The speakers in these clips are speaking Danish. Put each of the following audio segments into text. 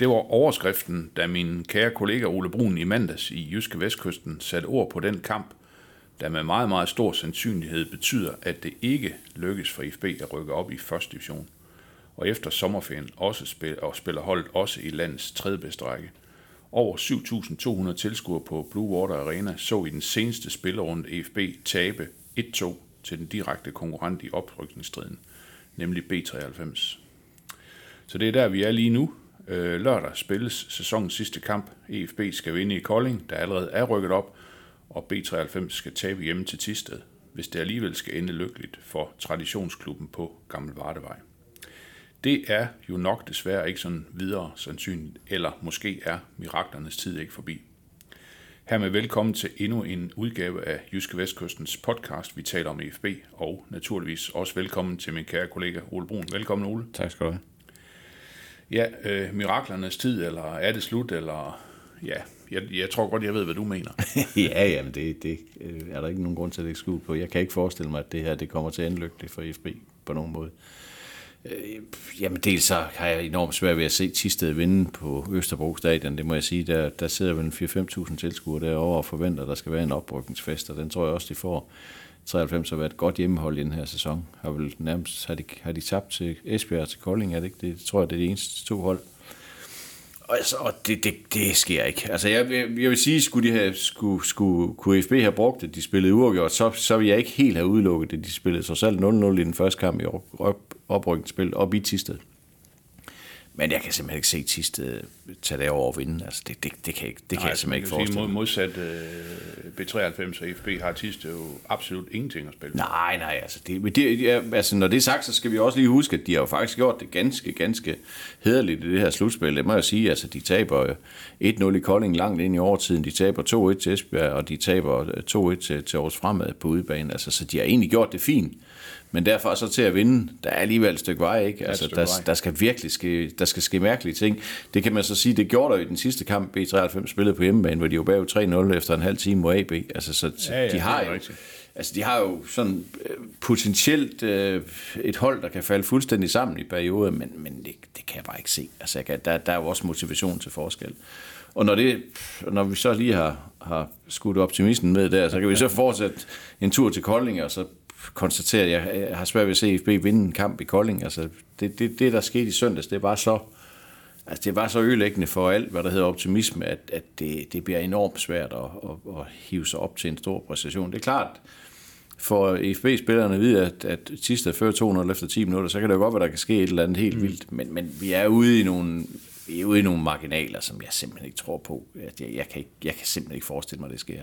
Det var overskriften, da min kære kollega Ole Brun i mandags i Jyske Vestkysten satte ord på den kamp, der med meget, meget stor sandsynlighed betyder, at det ikke lykkes for IFB at rykke op i første division. Og efter sommerferien også spil, og spiller holdet også i landets tredje bedste række. Over 7.200 tilskuere på Blue Water Arena så i den seneste spillerunde EFB tabe 1-2 til den direkte konkurrent i oprykningsstriden, nemlig B93. Så det er der, vi er lige nu. Øh, lørdag spilles sæsonens sidste kamp. EFB skal vinde i Kolding, der allerede er rykket op, og B93 skal tabe hjemme til Tisted, hvis det alligevel skal ende lykkeligt for traditionsklubben på Gammel Vardevej. Det er jo nok desværre ikke sådan videre sandsynligt, eller måske er miraklernes tid ikke forbi. Hermed velkommen til endnu en udgave af Jyske Vestkystens podcast, vi taler om EFB, og naturligvis også velkommen til min kære kollega Ole Brun. Velkommen Ole. Tak skal du have. Ja, øh, miraklernes tid, eller er det slut, eller... Ja, jeg, jeg tror godt, jeg ved, hvad du mener. ja, jamen det, det øh, er der ikke nogen grund til at lægge skjul på. Jeg kan ikke forestille mig, at det her det kommer til at ende lykkeligt for FB på nogen måde. Øh, jamen dels så har jeg enormt svært ved at se Tisted vinde på Østerbro Stadion. Det må jeg sige, der, der sidder vel 4-5.000 tilskuere derovre og forventer, at der skal være en oprykningsfest, og den tror jeg også, de får. 93 har været et godt hjemmehold i den her sæson. Har vel nærmest har de, har de tabt til Esbjerg og til Kolding, er det ikke? Det tror jeg, det er de eneste to hold. Og, altså, og det, det, det sker ikke. Altså, jeg, jeg, jeg vil sige, skulle, de have, skulle, skulle kunne FB have brugt det, de spillede uafgjort, så, så vil jeg ikke helt have udelukket det. De spillede så selv 0-0 i den første kamp i op, op, oprykningsspil op i Tisted. Men jeg kan simpelthen ikke se Tisted tage det over og vinde. Altså, det, det, det kan, ikke, det kan Nej, jeg simpelthen ikke forestille mod, mig. modsat øh, B93 og FB har Tiste jo absolut ingenting at spille. Nej, nej, altså, det, men det, ja, altså når det er sagt, så skal vi også lige huske, at de har jo faktisk gjort det ganske, ganske hederligt i det her slutspil. Det må jeg sige, altså de taber øh, 1-0 i Kolding langt ind i overtiden, de taber 2-1 til Esbjerg, og de taber øh, 2-1 til, til Aarhus Fremad på udebane. Altså, så de har egentlig gjort det fint. Men derfor så til at vinde, der er alligevel et stykke vej, ikke? Altså, der, der, skal virkelig ske, der skal ske mærkelige ting. Det kan man så sige, det gjorde der i den sidste kamp, B93 spillede på hjemmebane, hvor de jo bagud 3-0 efter en halv time mod AB. Altså, så Ja, ja, de har jo, rigtigt. Altså, de har jo sådan øh, potentielt øh, et hold, der kan falde fuldstændig sammen i perioder, men, men det, det kan jeg bare ikke se. Altså, jeg kan, der, der er jo også motivation til forskel. Og når, det, når vi så lige har, har skudt optimisten med der, så kan vi så fortsætte en tur til Kolding, og så konstatere, at jeg, jeg har svært ved at se FB vinde en kamp i Kolding. Altså, det, det, det der skete i søndags, det var så Altså, det var så ødelæggende for alt, hvad der hedder optimisme, at, at det, det bliver enormt svært at, at, at hive sig op til en stor præstation. Det er klart, for FB-spillerne vide, at, at Tista fører 200 efter 10 minutter, så kan det jo godt være, der kan ske et eller andet helt vildt. Men, men vi er ude i nogle vi er ude i nogle marginaler, som jeg simpelthen ikke tror på. At Jeg, jeg, kan, ikke, jeg kan simpelthen ikke forestille mig, at det sker.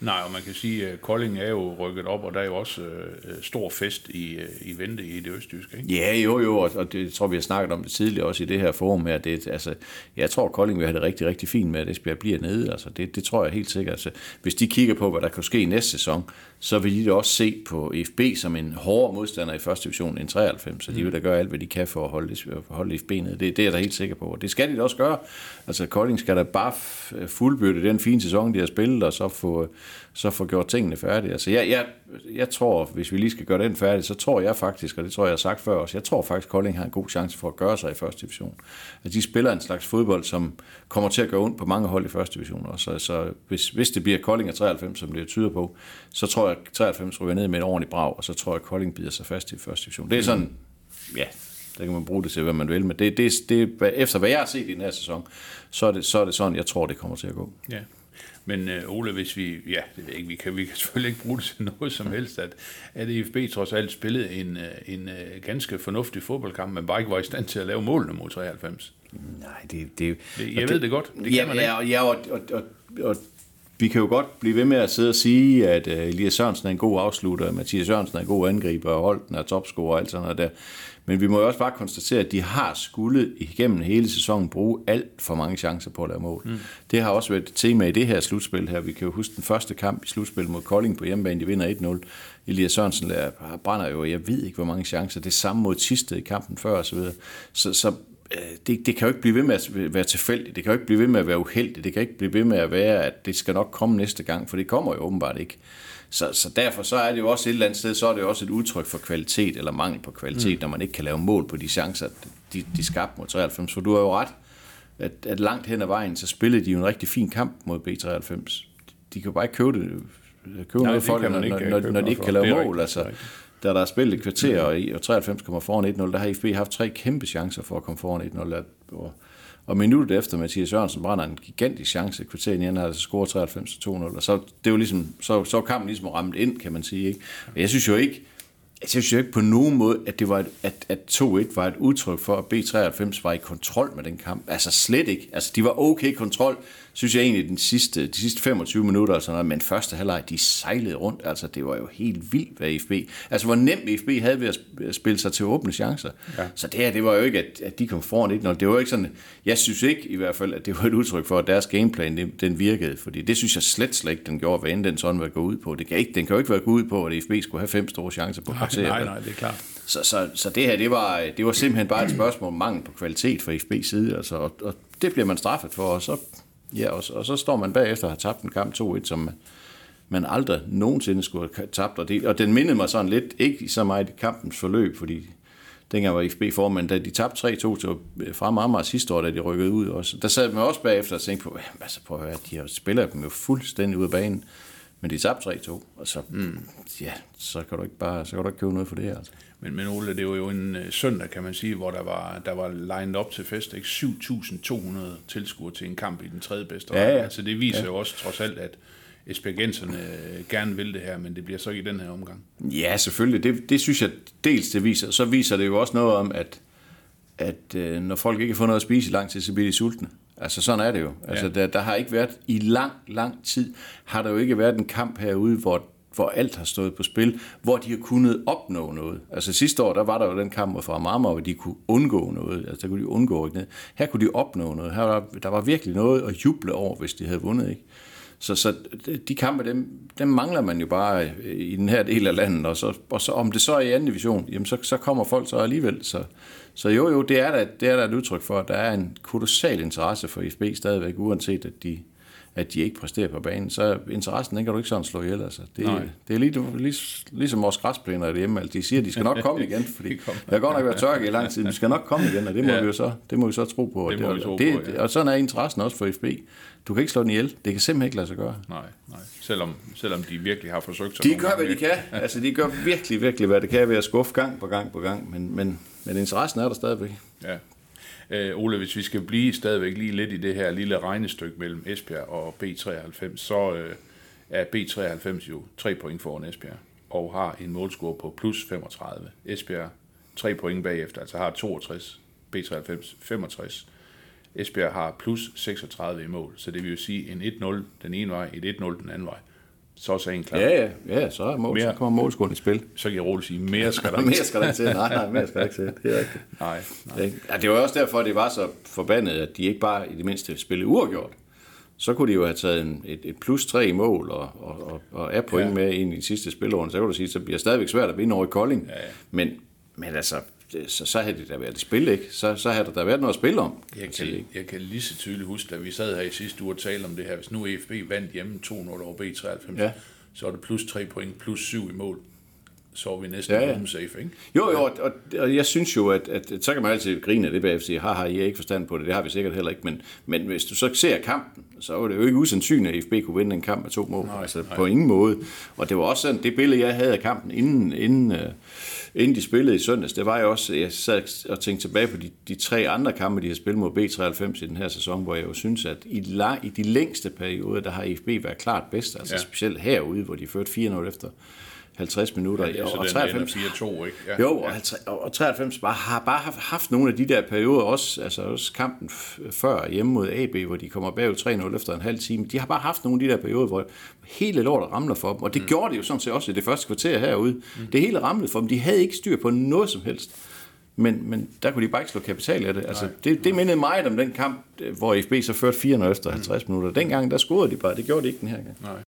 Nej, og man kan sige, at Kolding er jo rykket op, og der er jo også øh, stor fest i, øh, i vente i det østjyske, ikke? Ja, jo, jo, og- og det tror vi har snakket om det tidligere også i det her forum her. Det, altså, jeg tror, Kolding vil have det rigtig, rigtig fint med, at Esbjerg bliver nede. Altså, det, det tror jeg helt sikkert. Altså, hvis de kigger på, hvad der kan ske næste sæson, så vil de da også se på FB som en hårdere modstander i første division end 93, så de vil da gøre alt, hvad de kan for at holde, for at holde FB nede. Det, det er jeg da helt sikker på, og det skal de da også gøre. Altså, Kolding skal da bare fuldbyrde den fine sæson, de har spillet, og så få, så få gjort tingene færdige. Altså, jeg, jeg, jeg tror, hvis vi lige skal gøre den færdig, så tror jeg faktisk, og det tror jeg, jeg har sagt før også, jeg tror faktisk, at Kolding har en god chance for at gøre sig i første division. At de spiller en slags fodbold, som kommer til at gøre ondt på mange hold i første division. Og så, så hvis, hvis det bliver Kolding og 93, som det tyder på, så tror jeg, at 93 ryger ned med et ordentligt brag, og så tror jeg, at Kolding bider sig fast i første division. Det er sådan, ja, der kan man bruge det til, hvad man vil, men det, det, det, efter hvad jeg har set i den her sæson, så er det, så er det sådan, jeg tror, det kommer til at gå. Ja. Men øh, Ole, hvis vi, ja, det ved ikke, vi kan, vi kan selvfølgelig ikke bruge det til noget som helst, at, at EFB trods alt spillede en, øh, en øh, ganske fornuftig fodboldkamp, men bare ikke var i stand til at lave målene mod 93. Nej, det... det Det- jeg ved det godt. Det kan ja, man ikke. ja, og, og, og, og vi kan jo godt blive ved med at sidde og sige, at uh, Elias Sørensen er en god afslutter, Mathias Sørensen er en god angriber, og Holten er topscorer og alt sådan noget der. Men vi må jo også bare konstatere, at de har skulle igennem hele sæsonen bruge alt for mange chancer på at lave mål. Mm. Det har også været et tema i det her slutspil her. Vi kan jo huske den første kamp i slutspil mod Kolding på hjemmebane, de vinder 1-0. Elias Sørensen der brænder jo, jeg ved ikke, hvor mange chancer. Det samme mod Tiste i kampen før osv. Så, så, så det, det kan jo ikke blive ved med at være tilfældigt. Det kan jo ikke blive ved med at være uheldigt. Det kan ikke blive ved med at være, at det skal nok komme næste gang, for det kommer jo åbenbart ikke. Så, så derfor så er det jo også et eller andet sted, så er det jo også et udtryk for kvalitet, eller mangel på kvalitet, mm. når man ikke kan lave mål på de chancer, de, de skabte mod 93. For du har jo ret, at, at langt hen ad vejen, så spillede de jo en rigtig fin kamp mod B93. De kan jo bare ikke købe det, købe Nej, noget for det, når, når, når, når de ikke kan lave mål. Altså, da der er spillet et kvarter, og, og 93 kommer foran 1-0, der har IFB haft tre kæmpe chancer for at komme foran 1-0. Og, og minuttet efter, Mathias Jørgensen brænder en gigantisk chance, kvarter igen har altså scoret 93 2-0, og så, det var ligesom, så, så kampen ligesom ramt ind, kan man sige. Ikke? Og jeg synes jo ikke, jeg synes jo ikke på nogen måde, at, det var et, at, at 2-1 var et udtryk for, at B93 var i kontrol med den kamp. Altså slet ikke. Altså de var okay kontrol, synes jeg egentlig, den sidste, de sidste 25 minutter, og sådan noget, men første halvleg, de sejlede rundt. Altså det var jo helt vildt, hvad FB... Altså hvor nemt FB havde ved at spille sig til åbne chancer. Ja. Så det her, det var jo ikke, at, at de kom foran 1 Det var jo ikke sådan... Jeg synes ikke i hvert fald, at det var et udtryk for, at deres gameplan, den, den virkede. Fordi det synes jeg slet, slet ikke, den gjorde, hvad end den sådan var gå ud på. Det kan ikke, den kan jo ikke være gået ud på, at FB skulle have fem store chancer på kvarter. Nej, nej, det er klart. Så, så, så det her, det var, det var simpelthen bare et spørgsmål om mangel på kvalitet fra FB's side, altså, og, og det bliver man straffet for, og så, ja, og, og så står man bagefter og har tabt en kamp 2-1, som man, man aldrig nogensinde skulle have tabt, og, det, og den mindede mig sådan lidt, ikke så meget i kampens forløb, fordi dengang var FB formand, da de tabte 3-2 til øh, fra Amager sidste år, da de rykkede ud også. Der sad man også bagefter og tænkte på, altså prøv at høre, de har spiller dem jo fuldstændig ud af banen. Men de tabte 3-2, og så, mm. ja, så kan du ikke bare så kan du ikke købe noget for det her. Altså. Men, men Ole, det var jo en uh, søndag, kan man sige, hvor der var, der var lined op til fest, ikke? 7.200 tilskuere til en kamp i den tredje bedste ja, ja. Altså det viser ja. jo også trods alt, at Esbjergenserne øh, gerne vil det her, men det bliver så ikke i den her omgang. Ja, selvfølgelig. Det, det synes jeg dels det viser. Så viser det jo også noget om, at, at øh, når folk ikke fået noget at spise i lang tid, så bliver de sultne. Altså sådan er det jo. Altså, ja. der, der har ikke været, i lang, lang tid, har der jo ikke været en kamp herude, hvor, hvor alt har stået på spil, hvor de har kunnet opnå noget. Altså sidste år, der var der jo den kamp fra Marmar, hvor de kunne undgå noget. Altså der kunne de undgå ikke noget. Her kunne de opnå noget. Her var, der var virkelig noget at juble over, hvis de havde vundet, ikke? Så, så de kampe, dem, dem mangler man jo bare øh, i den her del af landet, og, så, og så, om det så er i anden division, jamen så, så kommer folk så alligevel. Så, så jo, jo, det er, da, det er da et udtryk for, at der er en kolossal interesse for FB stadigvæk, uanset at de, at de ikke præsterer på banen. Så interessen, den kan du ikke sådan slå ihjel. Altså. Det, det er lige, lige, ligesom vores græsplæner hjemme. Altså, de siger, at de skal nok komme igen, fordi det har godt nok været tørke i lang tid, de skal nok komme igen, og det må, ja. vi, jo så, det må vi så tro på. Det det, vi tro det, på, ja. Og sådan er interessen også for FB. Du kan ikke slå den ihjel. Det kan simpelthen ikke lade sig gøre. Nej, nej. Selvom, selvom de virkelig har forsøgt sig. De gør, hvad de kan. Altså, de gør virkelig, virkelig, hvad det kan ved at skuffe gang på gang på gang. Men, men, men interessen er der stadigvæk. Ja. Øh, Ole, hvis vi skal blive stadigvæk lige lidt i det her lille regnestykke mellem Esbjerg og B93, så øh, er B93 jo 3 point foran Esbjerg og har en målscore på plus 35. Esbjerg 3 point bagefter, altså har 62, B93 65. Esbjerg har plus 36 i mål, så det vil jo sige en 1-0 den ene vej, et 1-0 den anden vej. Så er sagen klar. Ja, ja, ja så, er mål, mere, så kommer målscoren i spil. Så kan jeg roligt sige, mere skal der ikke mere skal der ikke til. Nej, nej, mere skal der ikke til. Det er rigtigt. Nej, nej. Ja, det var også derfor, at det var så forbandet, at de ikke bare i det mindste spillede uafgjort. Så kunne de jo have taget en, et, et plus tre i mål og, og, og, og er point ja. med ind i de sidste spilårene. Så kan du sige, så bliver det stadigvæk svært at vinde over i Kolding. Ja, ja. Men, men altså, så, så havde det da været et spil, ikke? Så, så havde der da været noget at spille om. Jeg kan, sige, jeg kan lige så tydeligt huske, at vi sad her i sidste uge og talte om det her. Hvis nu EFB vandt hjemme 2-0 over B93, ja. så er det plus 3 point, plus 7 i mål så er vi næsten ja, ja. safe, ikke? Jo, jo, og, og, og jeg synes jo, at, at, at så kan man altid grine af det bagefter og sige, haha, I har ikke forstand på det, det har vi sikkert heller ikke, men, men hvis du så ser kampen, så var det jo ikke usandsynligt, at FB kunne vinde en kamp med to mål, nej, altså nej. på ingen måde. Og det var også sådan, det billede, jeg havde af kampen, inden, inden, uh, inden de spillede i søndags, det var jo også, jeg sad og tænkte tilbage på de, de tre andre kampe, de har spillet mod B93 i den her sæson, hvor jeg jo synes, at i, lang, i de længste perioder, der har FB været klart bedst, altså ja. specielt herude, hvor de førte 4-0 efter 50 minutter. Ja, og, og den, 93, der ender 4-2, ikke? Ja. jo, og, 50 og 93 bare, har bare haft, haft nogle af de der perioder, også, altså også kampen før hjemme mod AB, hvor de kommer bagud 3-0 efter en halv time. De har bare haft nogle af de der perioder, hvor hele lortet ramler for dem. Og det mm. gjorde det jo sådan set også i det første kvarter herude. Mm. Det hele ramlede for dem. De havde ikke styr på noget som helst. Men, men der kunne de bare ikke slå kapital af det. Altså, det, det mindede meget om den kamp, hvor FB så førte 4 efter 50 mm. minutter. Dengang, der scorede de bare. Det gjorde de ikke den her gang. Nej.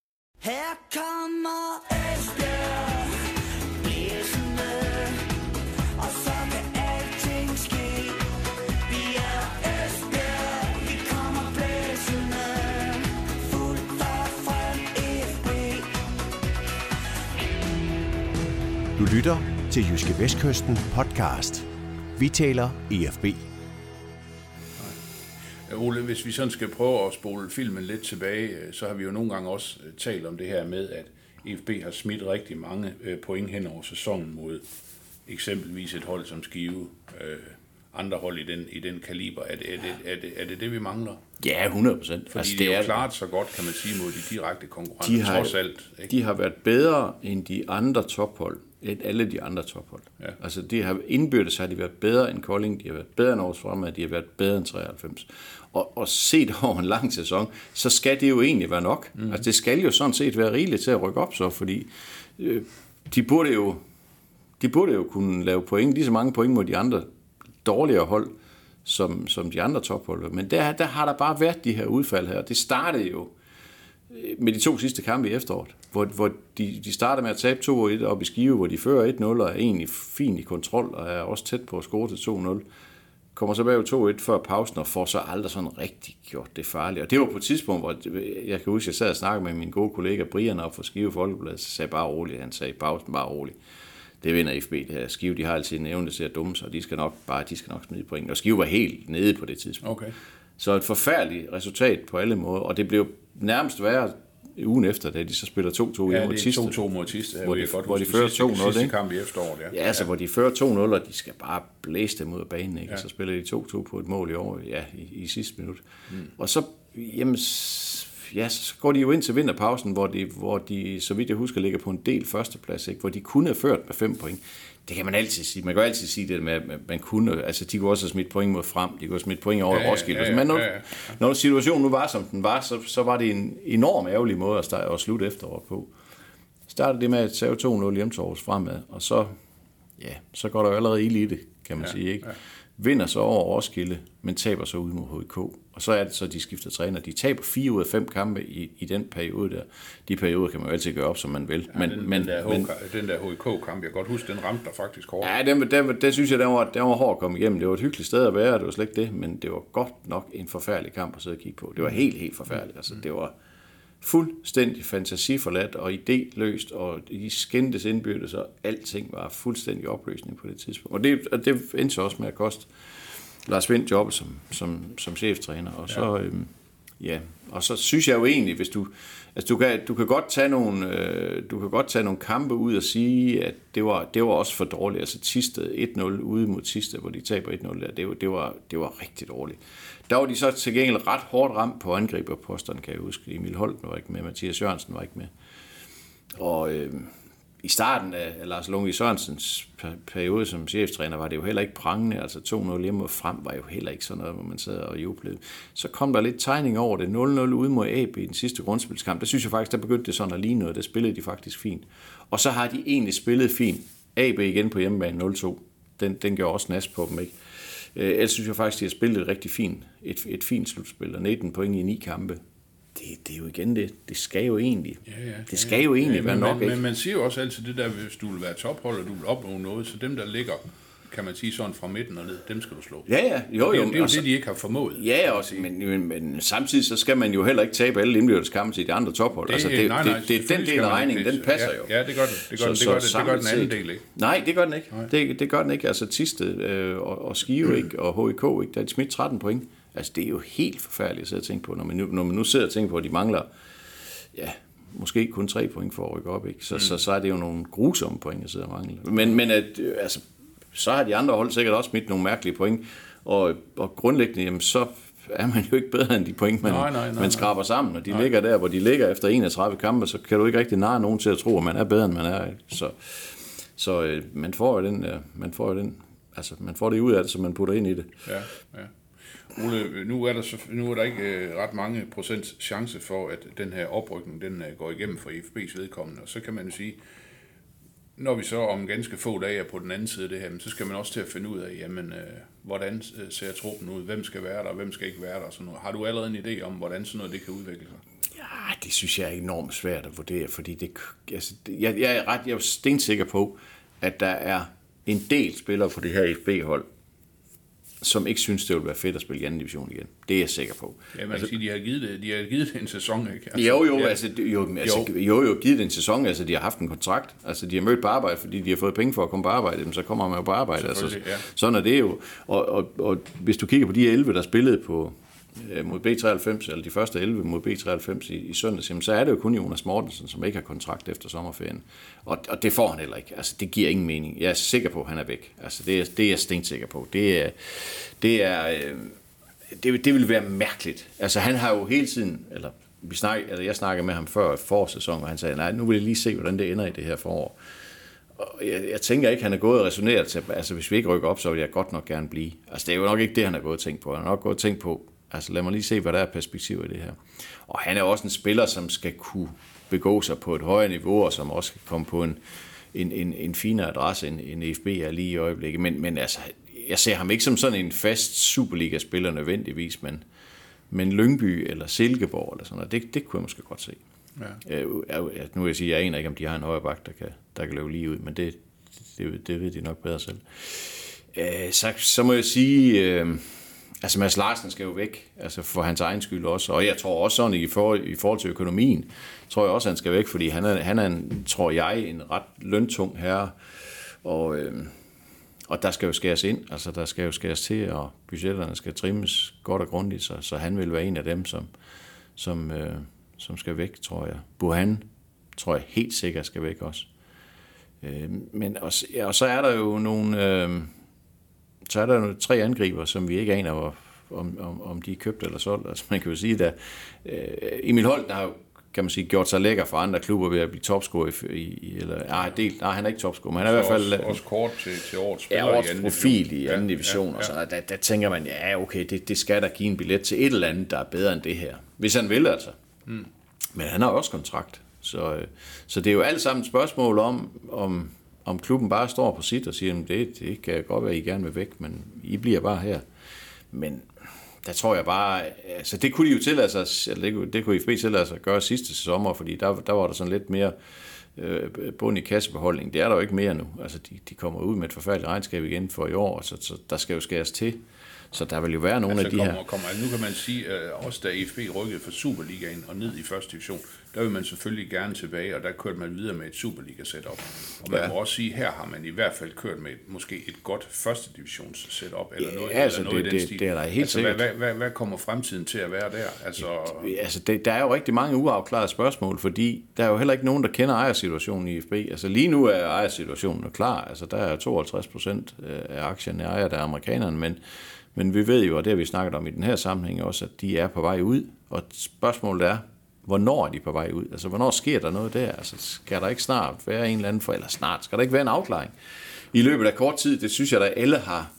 Lytter til Jyske Vestkysten podcast. Vi taler EFB. Ole, hvis vi sådan skal prøve at spole filmen lidt tilbage, øh, så har vi jo nogle gange også øh, talt om det her med, at EFB har smidt rigtig mange øh, point hen over sæsonen mod eksempelvis et hold som Skive, øh, andre hold i den, i den kaliber. Er det er det, er det, er det, det vi mangler? Ja, 100 procent. Fordi altså, det er jo klaret så godt, kan man sige, mod de direkte konkurrenter, de har, trods alt. Ikke? de har været bedre end de andre tophold, end alle de andre tophold. Ja. Altså, de har indbyrdes har de været bedre end Kolding, de har været bedre end Aarhus Fremad, de har været bedre end 93. Og, og set over en lang sæson, så skal det jo egentlig være nok. Mm. Altså, det skal jo sådan set være rigeligt til at rykke op så, fordi øh, de burde jo de burde jo kunne lave point, lige så mange point mod de andre dårligere hold, som, som de andre tophold. Men der, der har der bare været de her udfald her. Det startede jo øh, med de to sidste kampe i efteråret, hvor, hvor de, de starter med at tabe 2-1 op i Skive, hvor de fører 1-0 og er egentlig fin i kontrol og er også tæt på at score til 2-0. Kommer så bagud 2-1 før pausen og får så aldrig sådan rigtig gjort det farligt. Og det var på et tidspunkt, hvor jeg kan huske, at jeg sad og snakkede med min gode kollega Brian op for Skive Folkeblad, så sagde bare roligt, han sagde pausen bare roligt det vinder FB, det her. Skive, de har altid en evne til at dumme sig, og de skal nok bare, de skal nok smide point. Og Skive var helt nede på det tidspunkt. Okay. Så et forfærdeligt resultat på alle måder, og det blev nærmest værre ugen efter, da de så spiller 2-2 Ja, hjemme mod det Tiste. er 2-2 mod Tiste. Hvor de- hvor de fører sidste, 2-0, sidste kamp i efteråret. Ja, Ja, altså, hvor de fører 2-0, og de skal bare blæse dem ud af banen, ikke? Ja. Så spiller de 2-2 på et mål i år, ja, i, i sidste minut. Mm. Og så, jamen, ja, så går de jo ind til vinterpausen, hvor de, hvor de, så vidt jeg husker, ligger på en del førsteplads, ikke? hvor de kunne have ført med fem point. Det kan man altid sige. Man kan jo altid sige det med, at man kunne, altså de kunne også have smidt point mod frem, de kunne have smidt point over Ja, ja, ja, Roskilde. ja, ja, Men når, ja, ja. når situationen nu var, som den var, så, så var det en enorm ærgerlig måde at, starte, at slutte efteråret på. Startede det med at tage 2-0 hjem til Aarhus fremad, og så, ja, så går der jo allerede ild i det, kan man ja, sige. Ikke? Ja. Vinder så over Roskilde, men taber så ud mod HK. Og så er det så, at de skifter træner. De taber fire ud af fem kampe i, i den periode der. De perioder kan man jo altid gøre op, som man vil. men, men, den, men, den, der, men, den der HK-kamp, jeg kan godt huske, den ramte der faktisk hårdt. Ja, den, den, den synes jeg, den var, den var hård at komme igennem. Det var et hyggeligt sted at være, det var slet ikke det, men det var godt nok en forfærdelig kamp at sidde og kigge på. Det var helt, helt forfærdeligt. Altså, det var fuldstændig fantasiforladt og idéløst, og de skændtes indbyrdes, og alting var fuldstændig opløsning på det tidspunkt. Og det, og det endte så også med at koste Lars Vind jobbet som, som, som cheftræner, og så... Ja. Øhm, Ja, og så synes jeg jo egentlig, hvis du, altså du kan, du kan godt tage nogle, øh, du kan godt tage nogle kampe ud og sige, at det var, det var også for dårligt. Altså Tisted 1-0 ude mod Tisted, hvor de taber 1-0 der, det, var, det, var, det var rigtig dårligt. Der var de så til gengæld ret hårdt ramt på angriberposterne, kan jeg huske. Emil Holten var ikke med, Mathias Jørgensen var ikke med. Og øh, i starten af Lars Lunge Sørensens periode som cheftræner, var det jo heller ikke prangende. Altså 2-0 hjemme og frem var jo heller ikke sådan noget, hvor man sad og jublede. Så kom der lidt tegning over det. 0-0 ude mod AB i den sidste grundspilskamp. Der synes jeg faktisk, der begyndte det sådan at ligne noget. Der spillede de faktisk fint. Og så har de egentlig spillet fint. AB igen på hjemmebane 0-2. Den, den gjorde også nas på dem, ikke? Øh, ellers synes jeg faktisk, de har spillet et rigtig fint, et, et fint slutspil, og 19 point i ni kampe. Det, det er jo igen det. Det skal jo egentlig, Ja, ja, det skal jo egentlig være men, nok, men, ikke? Men man siger jo også altid det der, hvis du vil være tophold, og du vil opnå noget, så dem, der ligger, kan man sige sådan fra midten og ned, dem skal du slå. Ja, ja, jo, det, er jo. jo- det er jo altså- det, de ikke har formået. Ja, også, men, men, men samtidig så skal man jo heller ikke tabe alle indbyrdes kampe til de andre tophold. Det- altså, det, nej, nej, det, det, den del af regningen, den passer Ja, jo. ja, det gør den. Det gør den. Det gør den. Det gør den anden del ikke. Nej, det gør den ikke. Det, det gør den ikke. Altså Tisted øh, og, og Skive ikke, og HIK, ikke, der er smidt 13 point. Altså det er jo helt forfærdeligt at sidde og tænke på, når man nu, når man nu sidder og tænker på, at de mangler ja, måske kun tre point for at rykke op, ikke? Så, mm. så, så er det jo nogle grusomme point, jeg sidder og mangler. Men, men at, øh, altså, så har de andre hold sikkert også smidt nogle mærkelige point, og, og grundlæggende, jamen, så, er man jo ikke bedre end de point, man, Nej, nej, nej, man skraber sammen. Og de ligger der, hvor de ligger efter 31 kampe, så kan du ikke rigtig narre nogen til at tro, at man er bedre, end man er. Ikke? Så, så øh, man får jo den, øh, man får jo den, altså man får det ud af det, så man putter ind i det. Ja, ja. Ole, nu er der, så, nu er der ikke øh, ret mange procents chance for, at den her oprykning, den øh, går igennem for IFB's vedkommende. Og så kan man jo sige, når vi så om ganske få dage er på den anden side af det her, så skal man også til at finde ud af, jamen, øh, hvordan øh, ser truppen ud, hvem skal være der, og hvem skal ikke være der. Og sådan noget. Har du allerede en idé om, hvordan sådan noget det kan udvikle sig? Ja, det synes jeg er enormt svært at vurdere, fordi det, altså, jeg, jeg er ret jeg er stensikker på, at der er en del spillere på det her FB-hold, som ikke synes, det vil være fedt at spille i anden division igen. Det er jeg sikker på. Ja, man altså, sige, de har givet det, de har givet det en sæson, ikke? Jo, jo, ja. altså, jo, altså, jo, jo, givet det en sæson, altså, de har haft en kontrakt, altså, de har mødt på arbejde, fordi de har fået penge for at komme på arbejde, jamen, så kommer man jo på arbejde, altså, ja. sådan er det jo, og, og, og, hvis du kigger på de 11, der spillede på, Øh, mod B93, eller de første 11 mod B93 i, i søndags, jamen, så er det jo kun Jonas Mortensen, som ikke har kontrakt efter sommerferien, og, og det får han heller ikke, altså, det giver ingen mening, jeg er sikker på, at han er væk, altså, det er, det er jeg stensikker på, det er, det er, øh, det, det ville være mærkeligt. Altså han har jo hele tiden, eller vi snak, eller jeg snakkede med ham før forårssæsonen, og han sagde, nej, nu vil jeg lige se, hvordan det ender i det her forår. Og jeg, jeg tænker ikke, han er gået og resoneret til, altså hvis vi ikke rykker op, så vil jeg godt nok gerne blive. Altså det er jo nok ikke det, han har gået og tænkt på. Han har nok gået og tænkt på, altså lad mig lige se, hvad der er perspektiv i det her. Og han er også en spiller, som skal kunne begå sig på et højere niveau, og som også skal komme på en, en, en, en finere adresse, end, end FB er lige i øjeblikket. Men, men altså, jeg ser ham ikke som sådan en fast Superliga-spiller nødvendigvis, men, men Lyngby eller Silkeborg eller sådan noget, det, det kunne jeg måske godt se. Ja. Øh, nu vil jeg sige, jeg aner ikke, om de har en højre bak, der kan, der kan løbe lige ud, men det, det, det ved de nok bedre selv. Øh, så, så må jeg sige, øh, altså Mads Larsen skal jo væk, altså for hans egen skyld også, og jeg tror også sådan i for, i forhold til økonomien, tror jeg også, han skal væk, fordi han er, han er en, tror jeg, en ret løntung herre, og, øh, og der skal jo skæres ind, altså der skal jo skæres til, og budgetterne skal trimmes godt og grundigt, så, så han vil være en af dem, som, som, øh, som skal væk, tror jeg. Burhan tror jeg helt sikkert skal væk også. Øh, men også, ja, og så er der jo nogle, øh, så er der jo tre angriber, som vi ikke aner, hvor, om, om, om de er købt eller solgt. Altså man kan jo sige, at øh, Emil Holt har jo kan man sige, gjort sig lækker for andre klubber ved at blive topscorer i, i eller, nej, del, nej, han er ikke topscorer, men han er i hvert fald også, også kort til, til årets spiller ja, årets i anden profil division. i anden Ja, division, ja, og så der, der tænker man, ja, okay, det, det skal der give en billet til et eller andet, der er bedre end det her. Hvis han vil, altså. Mm. Men han har også kontrakt. Så, øh, så det er jo alt sammen et spørgsmål om, om, om klubben bare står på sit og siger, "Jamen, det, det kan godt være, I gerne vil væk, men I bliver bare her. Men der tror jeg bare, altså det kunne de jo tillade sig, eller det kunne, det kunne IFB tillade sig at gøre sidste sommer, fordi der, der var der sådan lidt mere øh, bund i kassebeholdning. Det er der jo ikke mere nu. Altså de, de kommer ud med et forfærdeligt regnskab igen for i år, så, så der skal jo skæres til. Så der vil jo være nogle Altså, af de kommer, her... kommer, nu kan man sige, at også da FB rykkede fra Superligaen og ned i første division, der vil man selvfølgelig gerne tilbage, og der kørte man videre med et Superliga-setup. Og man Ja. ja. må også sige, her har man i hvert fald kørt med et, måske et godt første divisions setup, eller Ja, noget, altså, eller noget det- i den det- stil. det er der helt altså, hvad, sikkert. hvad, hvad, hvad kommer fremtiden til at være der? Altså, Altså, det, der er jo rigtig mange uafklarede spørgsmål, fordi der er jo heller ikke nogen, der kender ejersituationen i FB. Altså lige nu er ejersituationen klar. Altså der er 52 procent af aktierne ejer der er amerikanerne, men, men vi ved jo, og det har vi snakket om i den her sammenhæng også, at de er på vej ud. Og spørgsmålet er, hvornår er de på vej ud? Altså hvornår sker der noget der? Altså skal der ikke snart være en eller anden for, eller snart, skal der ikke være en afklaring? I løbet af kort tid, det synes jeg, at alle har,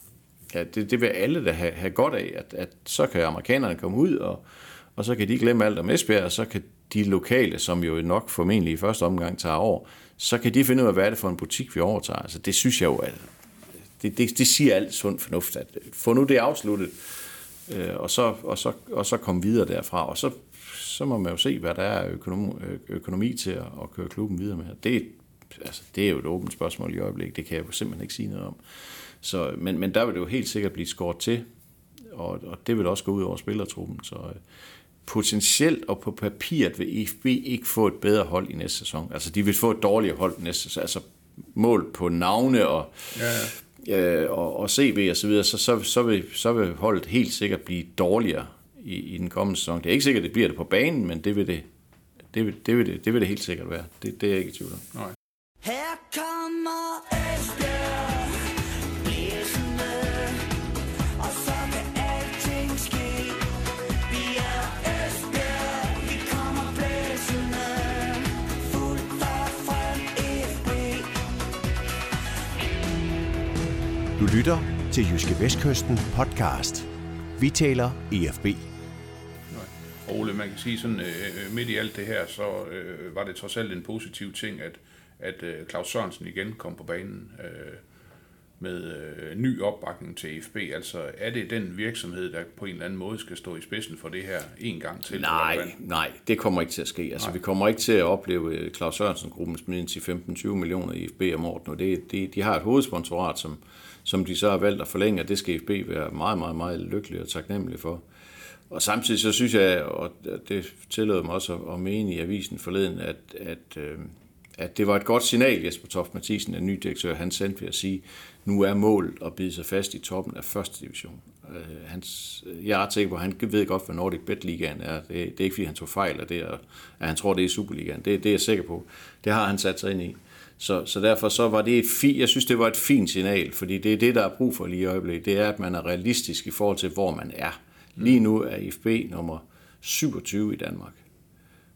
ja, det, det vil alle da have, have godt af, at, at så kan amerikanerne komme ud, og, og så kan de glemme alt om Esbjerg, og så kan de lokale, som jo nok formentlig i første omgang tager over, så kan de finde ud af, hvad er det for en butik, vi overtager. Altså, det synes jeg jo, at det, det, det siger alt sund fornuft, at få nu det afsluttet, øh, og, så, og, så, og så komme videre derfra, og så, så må man jo se, hvad der er økonomi, økonomi til at, at køre klubben videre med. Det, altså, det er jo et åbent spørgsmål i øjeblikket, det kan jeg jo simpelthen ikke sige noget om. Så, men, men der vil det jo helt sikkert blive skåret til, og, og det vil også gå ud over spillertruppen. Så øh, potentielt og på papiret vil EFB ikke få et bedre hold i næste sæson. Altså de vil få et dårligere hold næste sæson. Altså mål på navne og, ja, øh, og, og CV og så videre, så, så, så, vil, så vil holdet helt sikkert blive dårligere i, i den kommende sæson. Det er ikke sikkert, at det bliver det på banen, men det vil det, det, vil, det, vil det, det, vil det helt sikkert være. Det, det er jeg ikke i tvivl om. Nej. Her kommer Esbjerg, blæsende, og så kan alting ske. Vi er Esbjerg, vi kommer blæsende, fuldt og frem Du lytter til Jyske Vestkysten podcast. Vi taler EFB. Ole, man kan sige sådan, øh, midt i alt det her, så øh, var det trods alt en positiv ting, at, at øh, Claus Sørensen igen kom på banen øh, med øh, ny opbakning til FB. Altså, er det den virksomhed, der på en eller anden måde skal stå i spidsen for det her en gang til? Nej, nej, det kommer ikke til at ske. Altså, vi kommer ikke til at opleve øh, Claus Sørensen-gruppen smide til 15-20 millioner i FB om året nu. Det, det, de har et hovedsponsorat, som, som de så har valgt at forlænge, og det skal FB være meget, meget, meget lykkelig og taknemmelig for. Og samtidig så synes jeg, og det tillod mig også at mene i avisen forleden, at, at, øh, at det var et godt signal, Jesper Toft Mathisen, den nye direktør, han sendte ved at sige, nu er målet at bide sig fast i toppen af første division. Øh, hans, jeg er ret sikker på, at han ved godt, hvad Nordic Bet Ligaen er. Det, det er ikke, fordi han tog fejl af det, og at han tror, det er Superligaen. Det, det er jeg sikker på. Det har han sat sig ind i. Så, så derfor så var det et fint, jeg synes, det var et fint signal, fordi det er det, der er brug for lige i øjeblikket. Det er, at man er realistisk i forhold til, hvor man er. Lige nu er IFB nummer 27 i Danmark.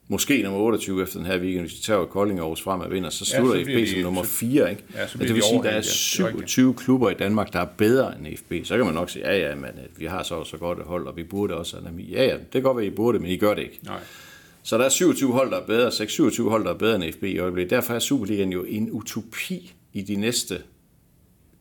Måske nummer 28 efter den her weekend, hvis vi tager Kolding og Aarhus frem og vinder, så slutter så ja, bliver IFB de- som nummer så- 4. Ikke? Ja, så så det vil de sige, at der er overhældt, ja. Det er rigtigt. 27 klubber i Danmark, der er bedre end IFB. Så kan man nok sige, ja ja, men øh, vi har så så godt et hold, og vi burde også have dem i. Ja ja, det kan godt være, I burde, men I gør det ikke. Nej. Så der er 27 hold, der er bedre, 6-27 hold, der er bedre end FB i øjeblikket. Derfor er Superligaen jo en utopi i de næste,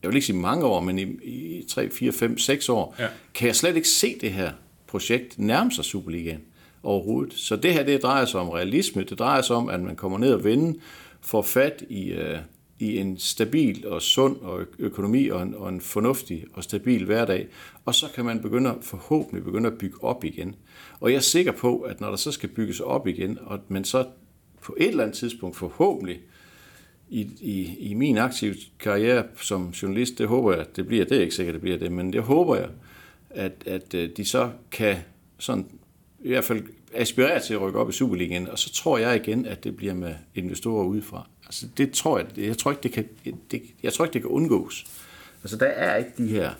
jeg vil ikke sige mange år, men i, i 3, 4, 5, 6 år, Ja. kan jeg slet ikke se det her projekt nærme sig Superligaen overhovedet. Så det her, det drejer sig om realisme, det drejer sig om, at man kommer ned og vinde, får fat i, øh, i en stabil og sund og økonomi og en, og en fornuftig og stabil hverdag, og så kan man begynde at, forhåbentlig begynde at bygge op igen. Og jeg er sikker på, at når der så skal bygges op igen, og man så på et eller andet tidspunkt forhåbentlig i, i, i min aktive karriere som journalist, det håber jeg, det bliver, det er ikke sikkert, det bliver det, men det håber jeg, at, at øh, de så kan sådan, i hvert fald aspirere til at rykke op i Superligaen, og så tror jeg igen, at det bliver med investorer udefra. Altså det tror jeg, jeg tror ikke, det kan, det, jeg tror ikke, det kan undgås. Altså der er ikke de her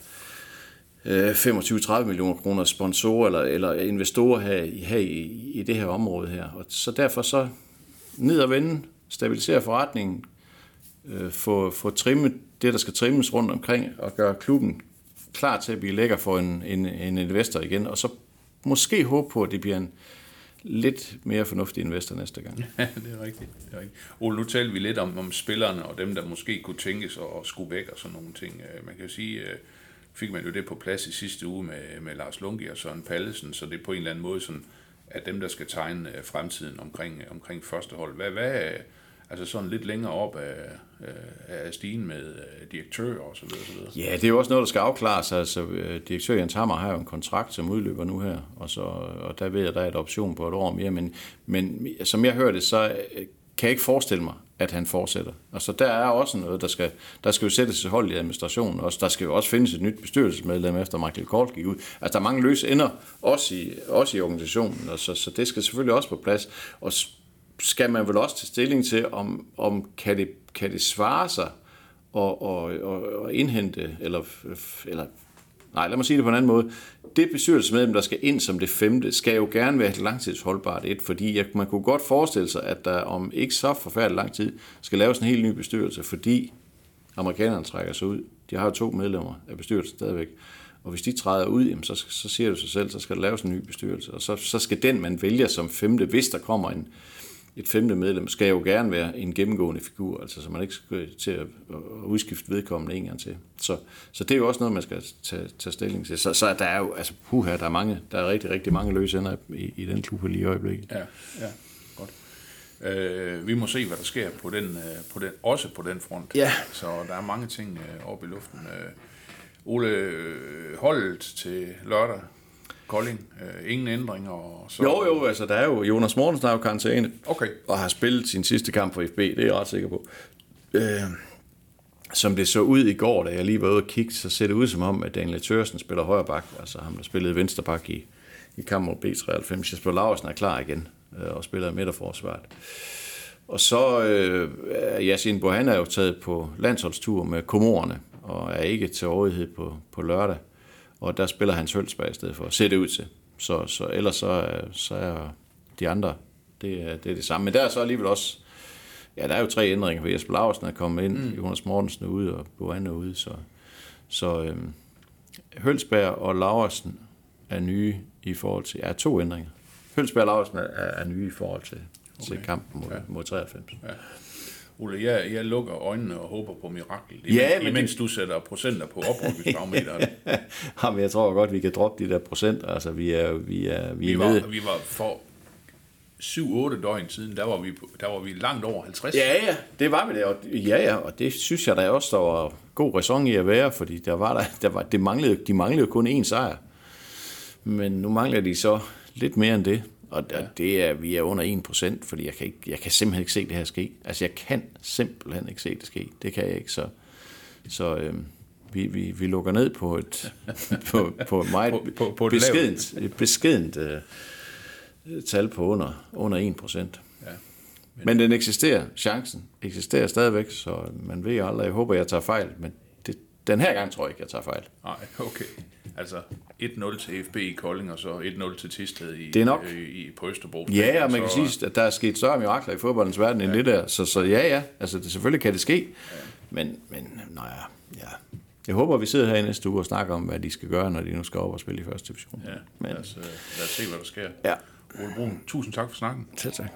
øh, 25-30 millioner kroner sponsorer eller, eller investorer her, i- her i, i det her område her. Og så derfor så ned og vende, stabilisere forretningen, øh, få, få trimmet det, der skal trimmes rundt omkring, og gøre klubben klar til at blive lækker for en, en, en investor igen, og så måske håbe på, at det bliver en lidt mere fornuftig investor næste gang. Ja, det er rigtigt. Det er rigtigt. Ole, nu talte vi lidt om, om spillerne og dem, der måske kunne tænkes at skulle væk og sådan nogle ting. Øh, man kan jo sige, øh, fik man jo det på plads i sidste uge med, med Lars Lunke og Søren Pallesen, så det er på en eller anden måde sådan, at dem, der skal tegne øh, fremtiden omkring, omkring første hold, hvad, hvad altså sådan lidt længere op af, øh, af stigen med øh, direktør og så videre, så videre. Ja, det er jo også noget, der skal afklares. Altså, øh, direktør Jens Hammer har jo en kontrakt, som udløber nu her, og, så, og der ved jeg, der er et option på et år mere, men, men som jeg hører det, så kan jeg ikke forestille mig, at han fortsætter. Altså, der er også noget, der skal, der skal jo sættes et hold i administrationen også. Der skal jo også findes et nyt bestyrelsesmedlem, efter Michael Kort gik ud. Altså, der er mange løse ender, også i, også i organisationen, og så, så det skal selvfølgelig også på plads. Og skal man vel også tage stilling til, om, om kan, det, kan det svare sig og, og, og, at indhente, eller, eller nej, lad mig sige det på en anden måde. Det bestyrelsesmedlem, der skal ind som det femte, skal jo gerne være et langtidsholdbart et, fordi jeg, man kunne godt forestille sig, at der om ikke så forfærdelig lang tid skal laves en helt ny bestyrelse, fordi amerikanerne trækker sig ud. De har jo to medlemmer af bestyrelsen stadigvæk. Og hvis de træder ud, jamen, så, så siger du sig selv, så skal der laves en ny bestyrelse. Og så, så skal den, man vælger som femte, hvis der kommer en, et femte medlem, skal jo gerne være en gennemgående figur, altså så man ikke skal til at, udskifte vedkommende en gang til. Så, så det er jo også noget, man skal tage, tage stilling til. Så, så der er jo, altså puha, der er, mange, der er rigtig, rigtig mange løse ender i, i den klub lige i øjeblikket. Ja, ja, godt. Øh, vi må se, hvad der sker på den, øh, på den, også på den front. Ja. Så der er mange ting øh, oppe i luften. Øh, Ole, øh, holdet til lørdag, Kolding, øh, ingen ændringer. Og så, Jo, jo, altså der er jo, Jonas Mortensen har jo karantæne, Okay. og har spillet sin sidste kamp for FB, det er jeg ret sikker på. Øh, som det så ud i går, da jeg lige var ude og kigge, så ser det ud som om, at Daniel Tørsen spiller højre bak, altså ham, der spillede venstre bak i, i kamp mod B93. Jesper Laursen er klar igen øh, og spiller i midterforsvaret. Og så øh, Yasin Bohan er jo taget på landsholdstur med komorerne, og er ikke til rådighed på, på lørdag. Og der spiller han Hølsberg i stedet for, ser det ud til. Så, så ellers så, er- så er de andre, det er, det er det samme. Men der er så alligevel også, ja, der er jo tre ændringer, for Jesper Larsen er kommet ind, mm. Jonas Mortensen er ude, og Bohan er ude, så, Så øh, Hølsberg og Laversen er nye i forhold til, er to ændringer. Hølsberg og Laversen er, er nye i forhold til, okay. til kampen mod, ja. mod 93. Ja. Ole, jeg, jeg lukker øjnene og håber på mirakel, Ja, imens, men imens det- du sætter procenter på oprykningsbarometeret. Jamen, jeg tror godt, vi kan droppe de der procenter. Altså, vi er, vi er, vi vi, er var, nede. vi var for 7-8 døgn siden, der var, vi, der var vi langt over 50. Ja, ja, det var vi det. Og, ja, ja, og det synes jeg da også, der var god ræson i at være, fordi der var der, der var, det manglede, de manglede kun én sejr. Men nu mangler de så lidt mere end det. Og ja. det er, vi er under 1 procent, fordi jeg kan, ikke, jeg kan simpelthen ikke se det her ske. Altså, jeg kan simpelthen ikke se det ske. Det kan jeg ikke, så... Så øhm, vi, vi, vi lukker ned på et, på, på et meget På- på- på et beskedent, et beskedent øh, tal på under, under 1 procent. Ja. Men den eksisterer, chancen eksisterer stadigvæk, så man ved aldrig. Jeg håber, jeg tager fejl, men den her gang tror jeg ikke, jeg tager fejl. Nej, okay. Altså 1-0 til FB i Kolding, og så 1-0 til Tisted i, Det er nok. øh, i, på Østerbro. Ja, og man kan Så- sige, at der er sket større mirakler i fodboldens verden end det der. Så, så ja, ja, altså det, selvfølgelig kan det ske. Men, men nej, ja. Jeg håber, vi sidder her i næste uge og snakker om, hvad de skal gøre, når de nu skal op og spille i første division. Ja, Men, lad os, øh, lad os se, hvad der sker. ja. Ole Brun, tusind tak for snakken. Selv tak.